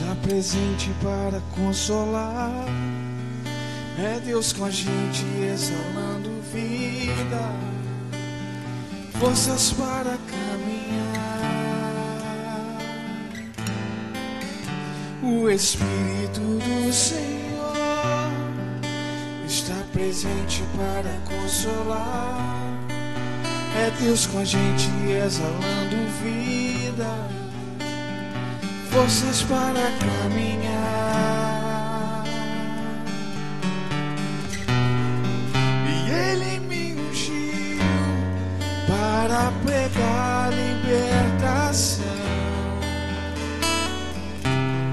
está presente para consolar. É Deus com a gente exalando vida, forças para caminhar. O Espírito do Senhor está presente para consolar. É Deus com a gente exalando vida, forças para caminhar. E Ele me ungiu para pregar libertação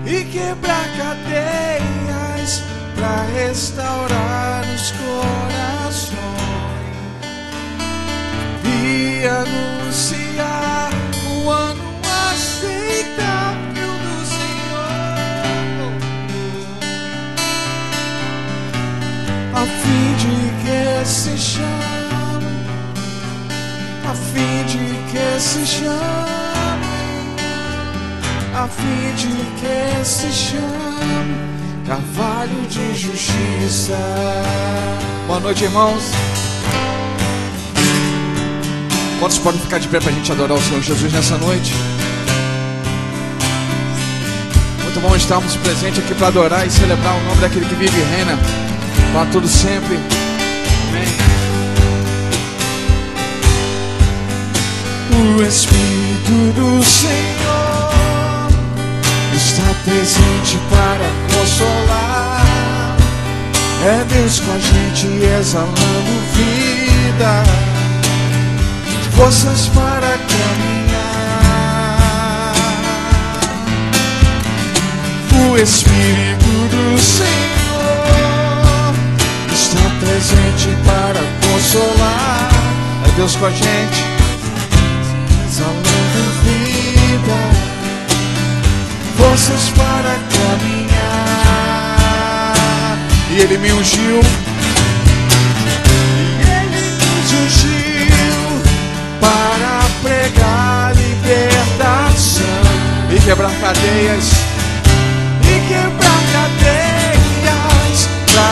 e quebrar cadeias para restaurar os corações se chame, a fim de que se chame. Carvalho de justiça. Boa noite, irmãos. Quantos podem ficar de pé para a gente adorar o Senhor Jesus nessa noite? Muito bom estarmos presentes aqui para adorar e celebrar o nome daquele que vive e reina para tudo sempre. O Espírito do Senhor está presente para consolar. É Deus com a gente exalando vida forças para caminhar. O Espírito do Senhor está presente para consolar. É Deus com a gente, exalando vida, forças para caminhar. E Ele me ungiu. E Ele nos ungiu para pregar libertação e quebrar cadeias e quebrar cadeias para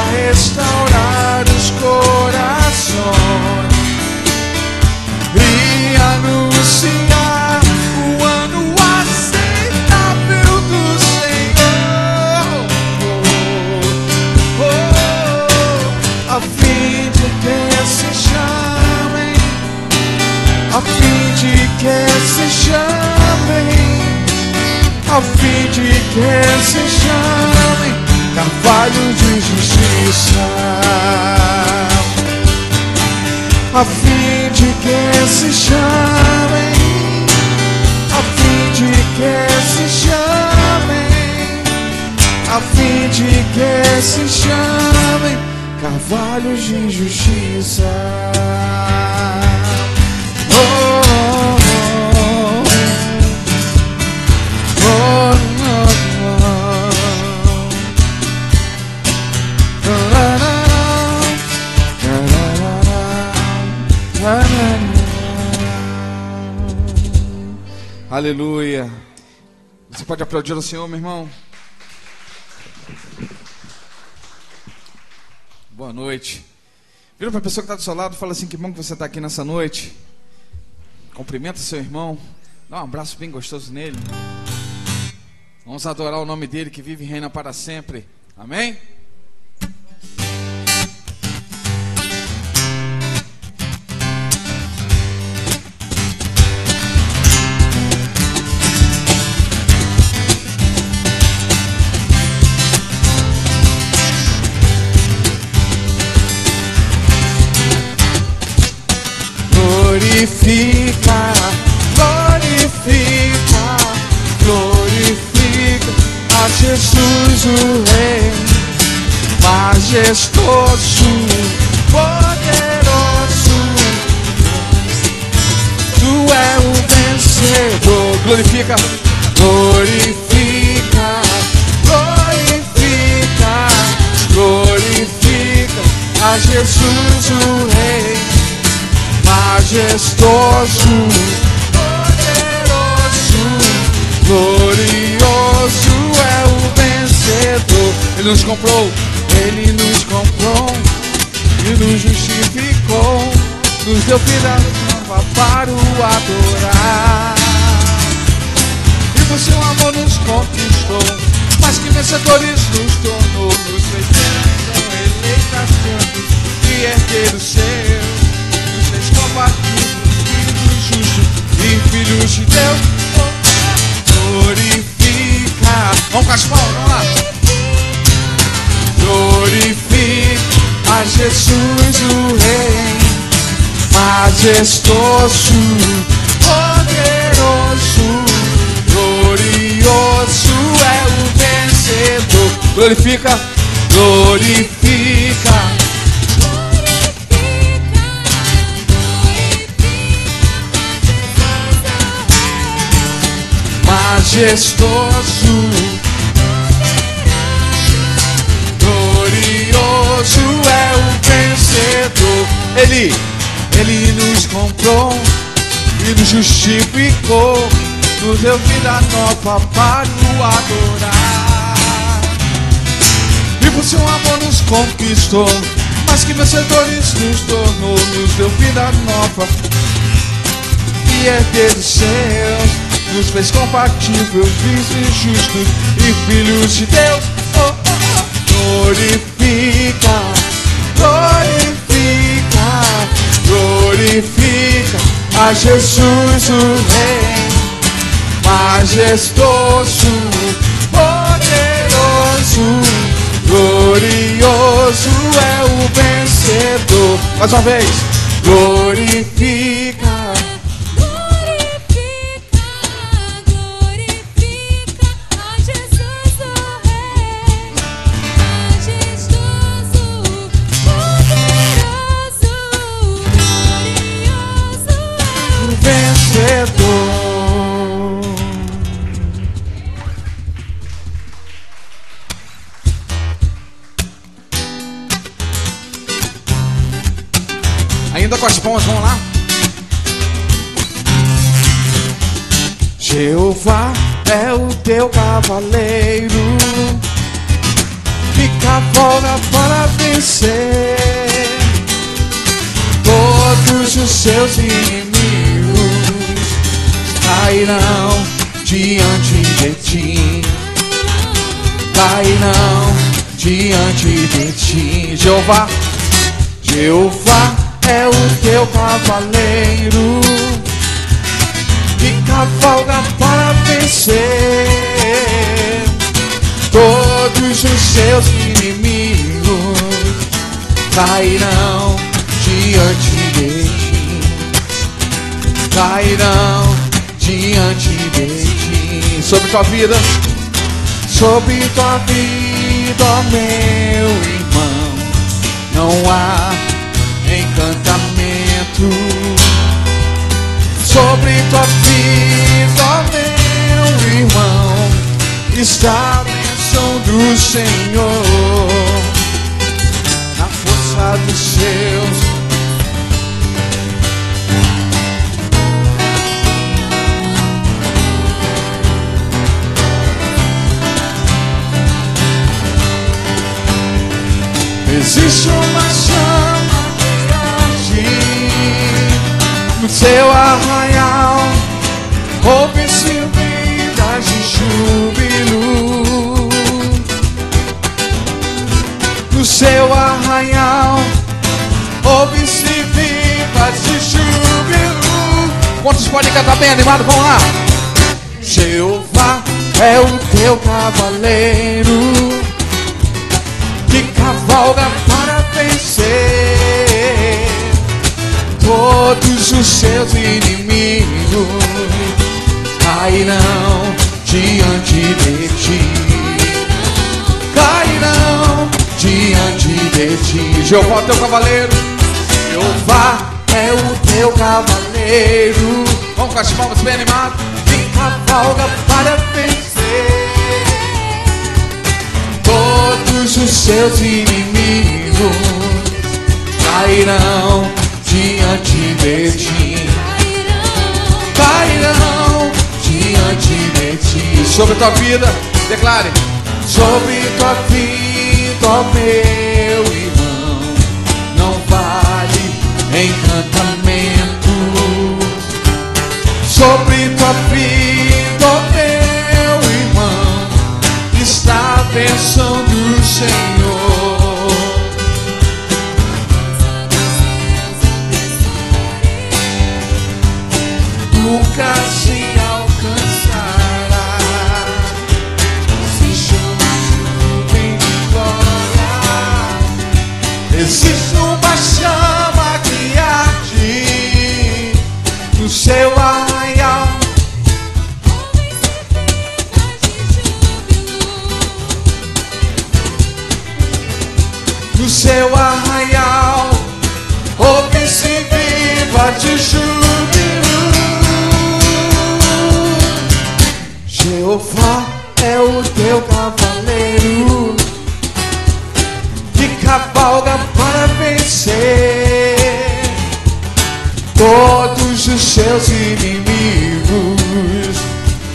Aleluia. Você pode aplaudir o Senhor, meu irmão? Boa noite. Vira para a pessoa que está do seu lado fala assim: que bom que você está aqui nessa noite. Cumprimenta seu irmão. Dá um abraço bem gostoso nele. Vamos adorar o nome dele que vive e reina para sempre. Amém? Glorifica, glorifica, glorifica a Jesus o Rei, majestoso, poderoso. Tu é o vencedor. Glorifica, glorifica, glorifica, glorifica a Jesus o Rei majestoso, poderoso, glorioso é o nos comprou, Ele nos comprou e nos justificou, nos deu vida nova para o adorar. E por seu amor nos conquistou, mais que vencedores nos tornou, nos fez bênção, eleitas santos e herdeiros seus, compatíveis, filhos justos e filhos de Deus. Glorifica, vamos com as mãos, vamos lá. Glorifica a Jesus o Rei, majestoso, poderoso, glorioso é o vencedor. Glorifica, glorifica. Majestoso, glorioso é o vencedor. Ele, ele nos comprou e nos justificou, nos deu vida nova para o adorar. E por seu amor nos conquistou, mas que vencedores nos tornou, nos deu vida nova e herdeiros seus. Nos fez compatíveis, e justos e filhos de Deus. Oh, oh, oh. Glorifica, glorifica, glorifica a Jesus o Rei, majestoso, poderoso, glorioso é o vencedor. Mais uma vez. Glorifica, Palmas, vamos lá. Jeová é o teu cavaleiro que cavalga para vencer todos os seus inimigos cairão diante de ti, cairão diante de ti. Jeová, Jeová é o teu cavaleiro. Que cavalga para vencer todos os seus inimigos. Cairão diante de ti, cairão diante de ti, sobre tua vida, sobre tua vida, meu irmão, não há encantamento sobre tua vida, meu irmão, está a bênção do Senhor na força dos seus. Existe seu arraial, ouve-se vidas de júbilo. No seu arraial, ouve-se vivas de júbilo. Quantos podem cantar bem animado? Vamos lá! Jeová é o teu cavaleiro que cavalga para vencer todos os seus inimigos cairão diante de ti, cairão diante de ti. Jeová, teu cavaleiro, Jeová é o teu cavaleiro. Vamos com as palmas bem animadas. Que cavalga para vencer todos os seus inimigos cairão diante de ti, cairão diante de ti. Sobre a tua vida, declare: sobre tua vida, ó meu irmão, não vale encantamento. Sobre tua vida, ó meu irmão, está a bênção do Senhor. Todos os seus inimigos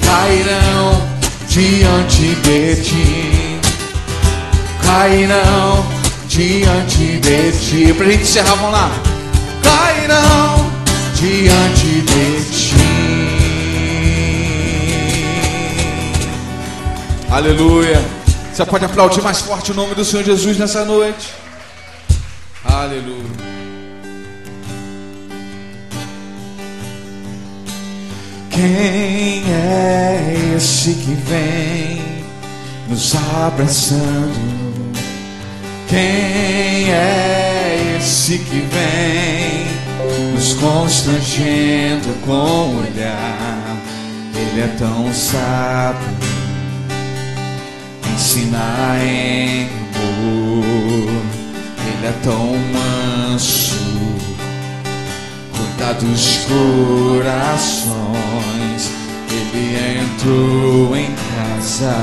cairão diante de ti, cairão diante de ti. Pra gente encerrar, vamos lá. Cairão diante de ti. Aleluia. Você pode aplaudir mais forte o nome do Senhor Jesus nessa noite. Aleluia. Quem é esse que vem nos abraçando? Quem é esse que vem nos constrangendo com o olhar? Ele é tão sábio ensina em amor. Ele é tão manso, dos corações. Ele entrou em casa,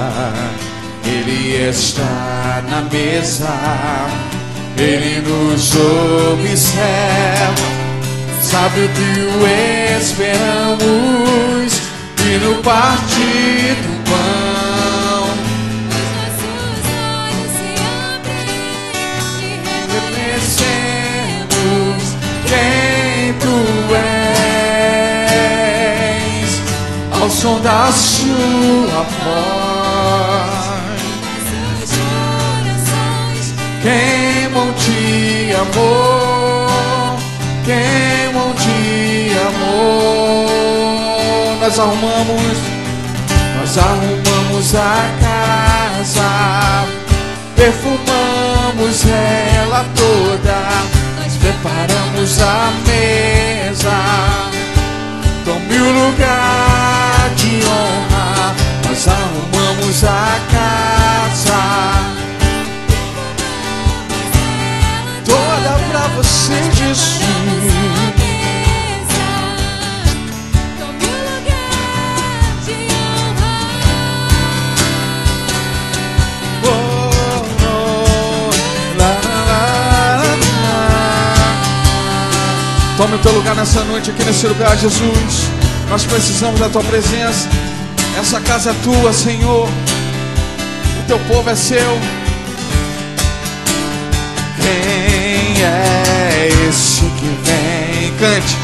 ele está na mesa, ele nos observa. Sabe o que esperamos e no partir do pão és ao som da sua voz. Queimam de amor queimam de amor. Nós arrumamos nós arrumamos a casa perfumamos ela toda nós preparamos a mesa. Tome o lugar de honra, nós arrumamos a casa. Toda pra você, Jesus. Tome o teu lugar nessa noite aqui nesse lugar, Jesus. Nós precisamos da tua presença. Essa casa é tua, Senhor. O teu povo é seu. Quem é esse que vem? Cante,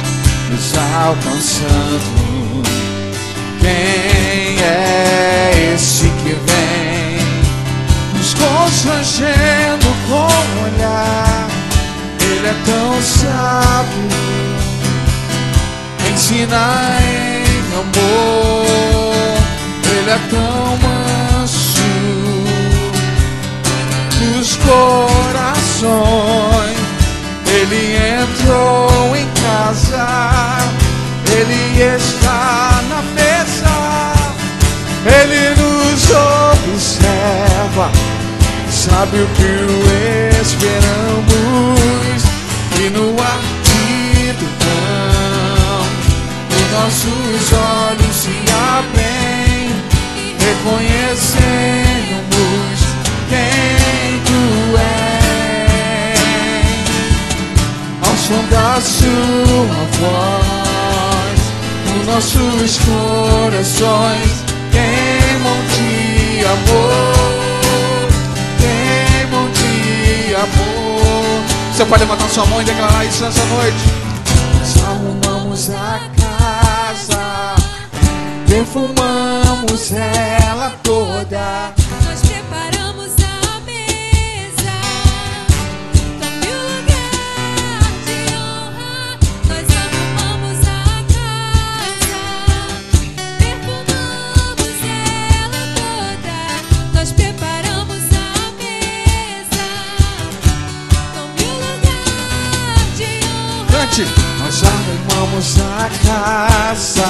nos alcançando. Quem é esse que vem? Nos constrangendo com o olhar. Ele é tão sábio, ensina em amor. Ele é tão manso dos corações. Ele entrou em casa, ele está na mesa, ele nos observa, sabe o que esperamos sua mão e declarar isso nessa noite. Arrumamos a casa,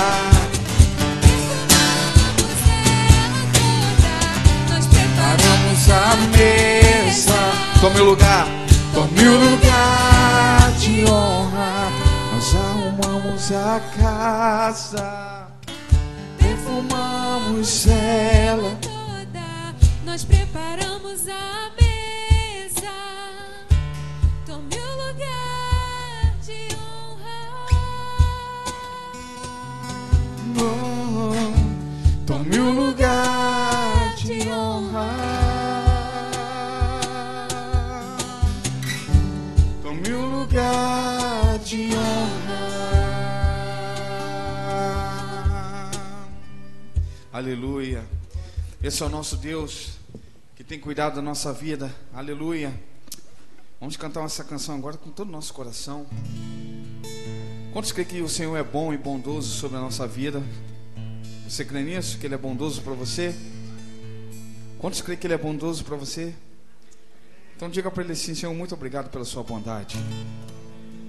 Nós paramos a mesa. Tome o lugar. Tome o lugar de honra. Nós arrumamos a casa, perfumamos ela. toda, nós preparamos a mesa. Tome o lugar de honra. Tome o lugar de honra. Aleluia. Esse é o nosso Deus que tem cuidado da nossa vida. Aleluia. Vamos cantar essa canção agora com todo o nosso coração. Quantos creem que o Senhor é bom e bondoso sobre a nossa vida? Você crê nisso? Que Ele é bondoso para você? Quantos creem que Ele é bondoso para você? Então diga para Ele assim: Senhor, muito obrigado pela Sua bondade.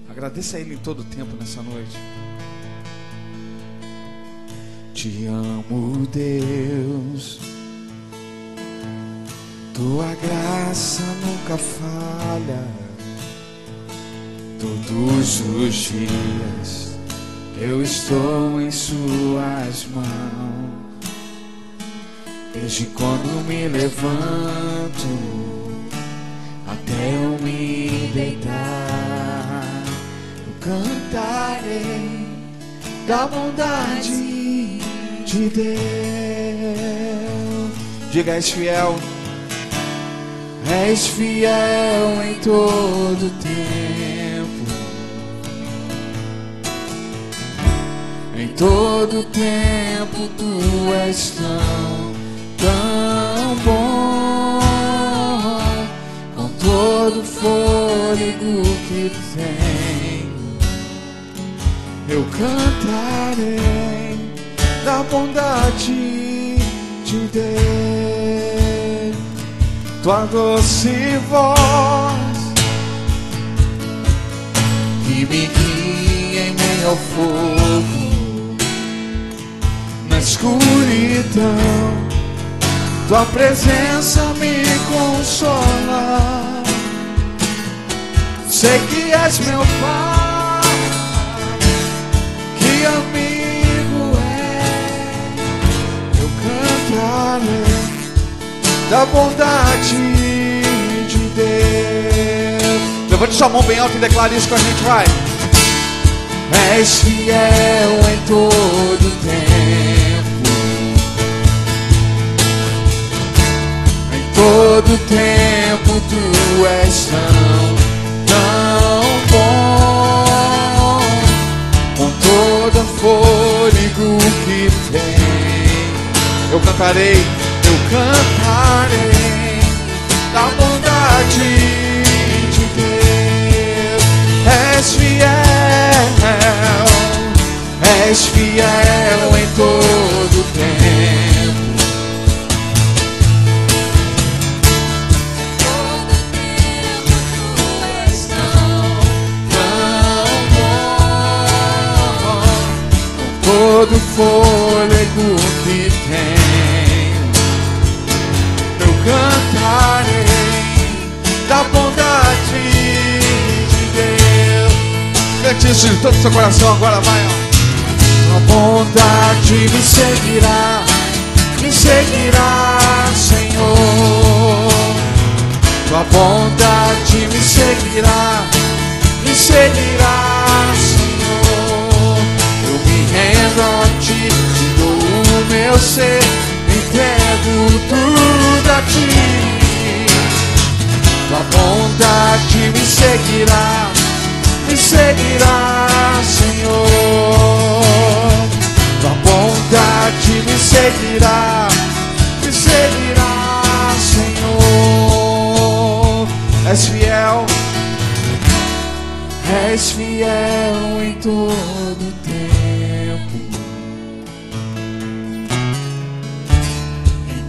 Agradeça a Ele em todo o tempo nessa noite. Te amo, Deus. Tua graça nunca falha. Todos os dias eu estou em Suas mãos. Desde quando me levanto até eu me deitar, eu cantarei da bondade de Deus. Diga, és fiel. És fiel em todo tempo. Todo tempo tu és tão, tão bom. Com todo fôlego que tenho, eu cantarei da bondade de Deus. Tua doce voz que me guia em meio ao fogo, escuridão. Tua presença me consola. Sei que és meu pai, que amigo é. Eu cantarei da bondade de Deus. Levante sua mão bem alta e declare isso com a gente, vai. És fiel em todo tempo. Todo tempo tu és tão, tão bom. Com todo fôlego que tem, Eu cantarei. eu cantarei da bondade de Deus. És fiel, és fiel em todo fôlego que tenho, eu cantarei da bondade de Deus. Cante isso em todo o seu coração agora, vai, ó. Tua bondade me seguirá, me seguirá, Senhor. Tua bondade me seguirá, me seguirá, você, entrego tudo a ti. Tua bondade me seguirá, me seguirá, Senhor. Tua bondade me seguirá, me seguirá, Senhor. És fiel, és fiel em todo tempo.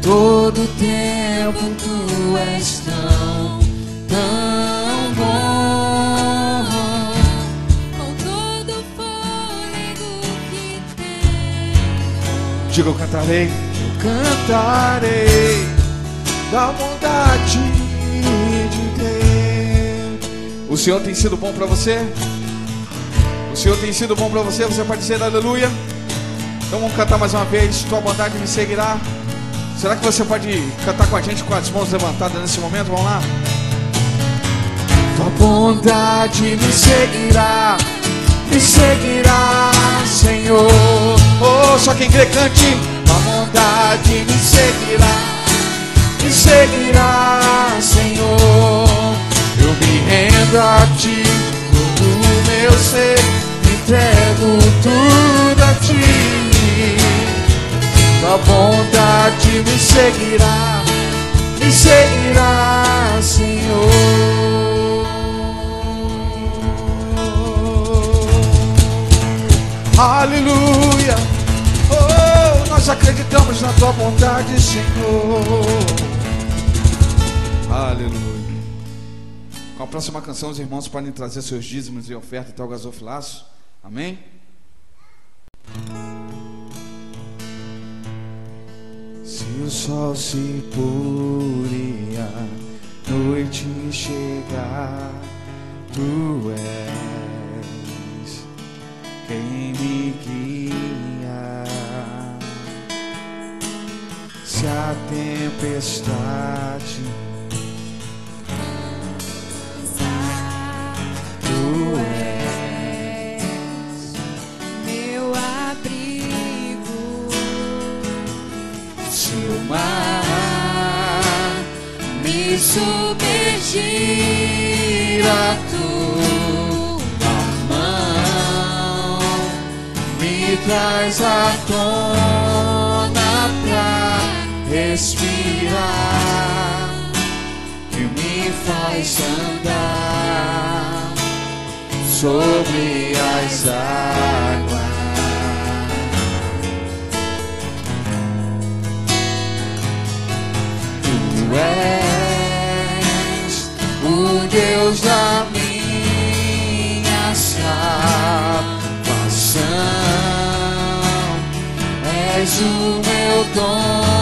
Todo tempo tu és tão, tão bom. Com todo fôlego que tenho. Diga, eu cantarei, eu cantarei da bondade de Deus. O Senhor tem sido bom para você? O Senhor tem sido bom para você? Você pode dizer aleluia? Então vamos cantar mais uma vez. Tua bondade me seguirá. Será que você pode cantar com a gente com as mãos levantadas nesse momento? Vamos lá. Tua bondade me seguirá, me seguirá, Senhor. Oh, só quem crê cante. Tua bondade me seguirá, me seguirá, Senhor. Eu me rendo a ti, todo o meu ser, me entrego tudo a ti. Tua bondade me seguirá, me seguirá, Senhor. Aleluia. Oh, nós acreditamos na tua bondade, Senhor. Aleluia. Com a próxima canção, os irmãos podem trazer seus dízimos e oferta até o gasofilaço. Amém? O sol se pôr noite chegar, tu és quem me guia. Se a tempestade sobre as águas. Tu és o Deus da minha salvação. És o meu dono,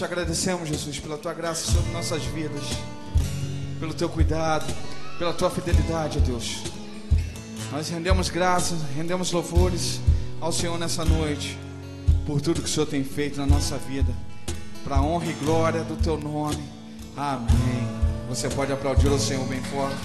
te agradecemos, Jesus, pela tua graça sobre nossas vidas, pelo teu cuidado, pela tua fidelidade, ó Deus. Nós rendemos graças, rendemos louvores ao Senhor nessa noite, por tudo que o Senhor tem feito na nossa vida, para honra e glória do teu nome. Amém. Você pode aplaudir o Senhor bem forte.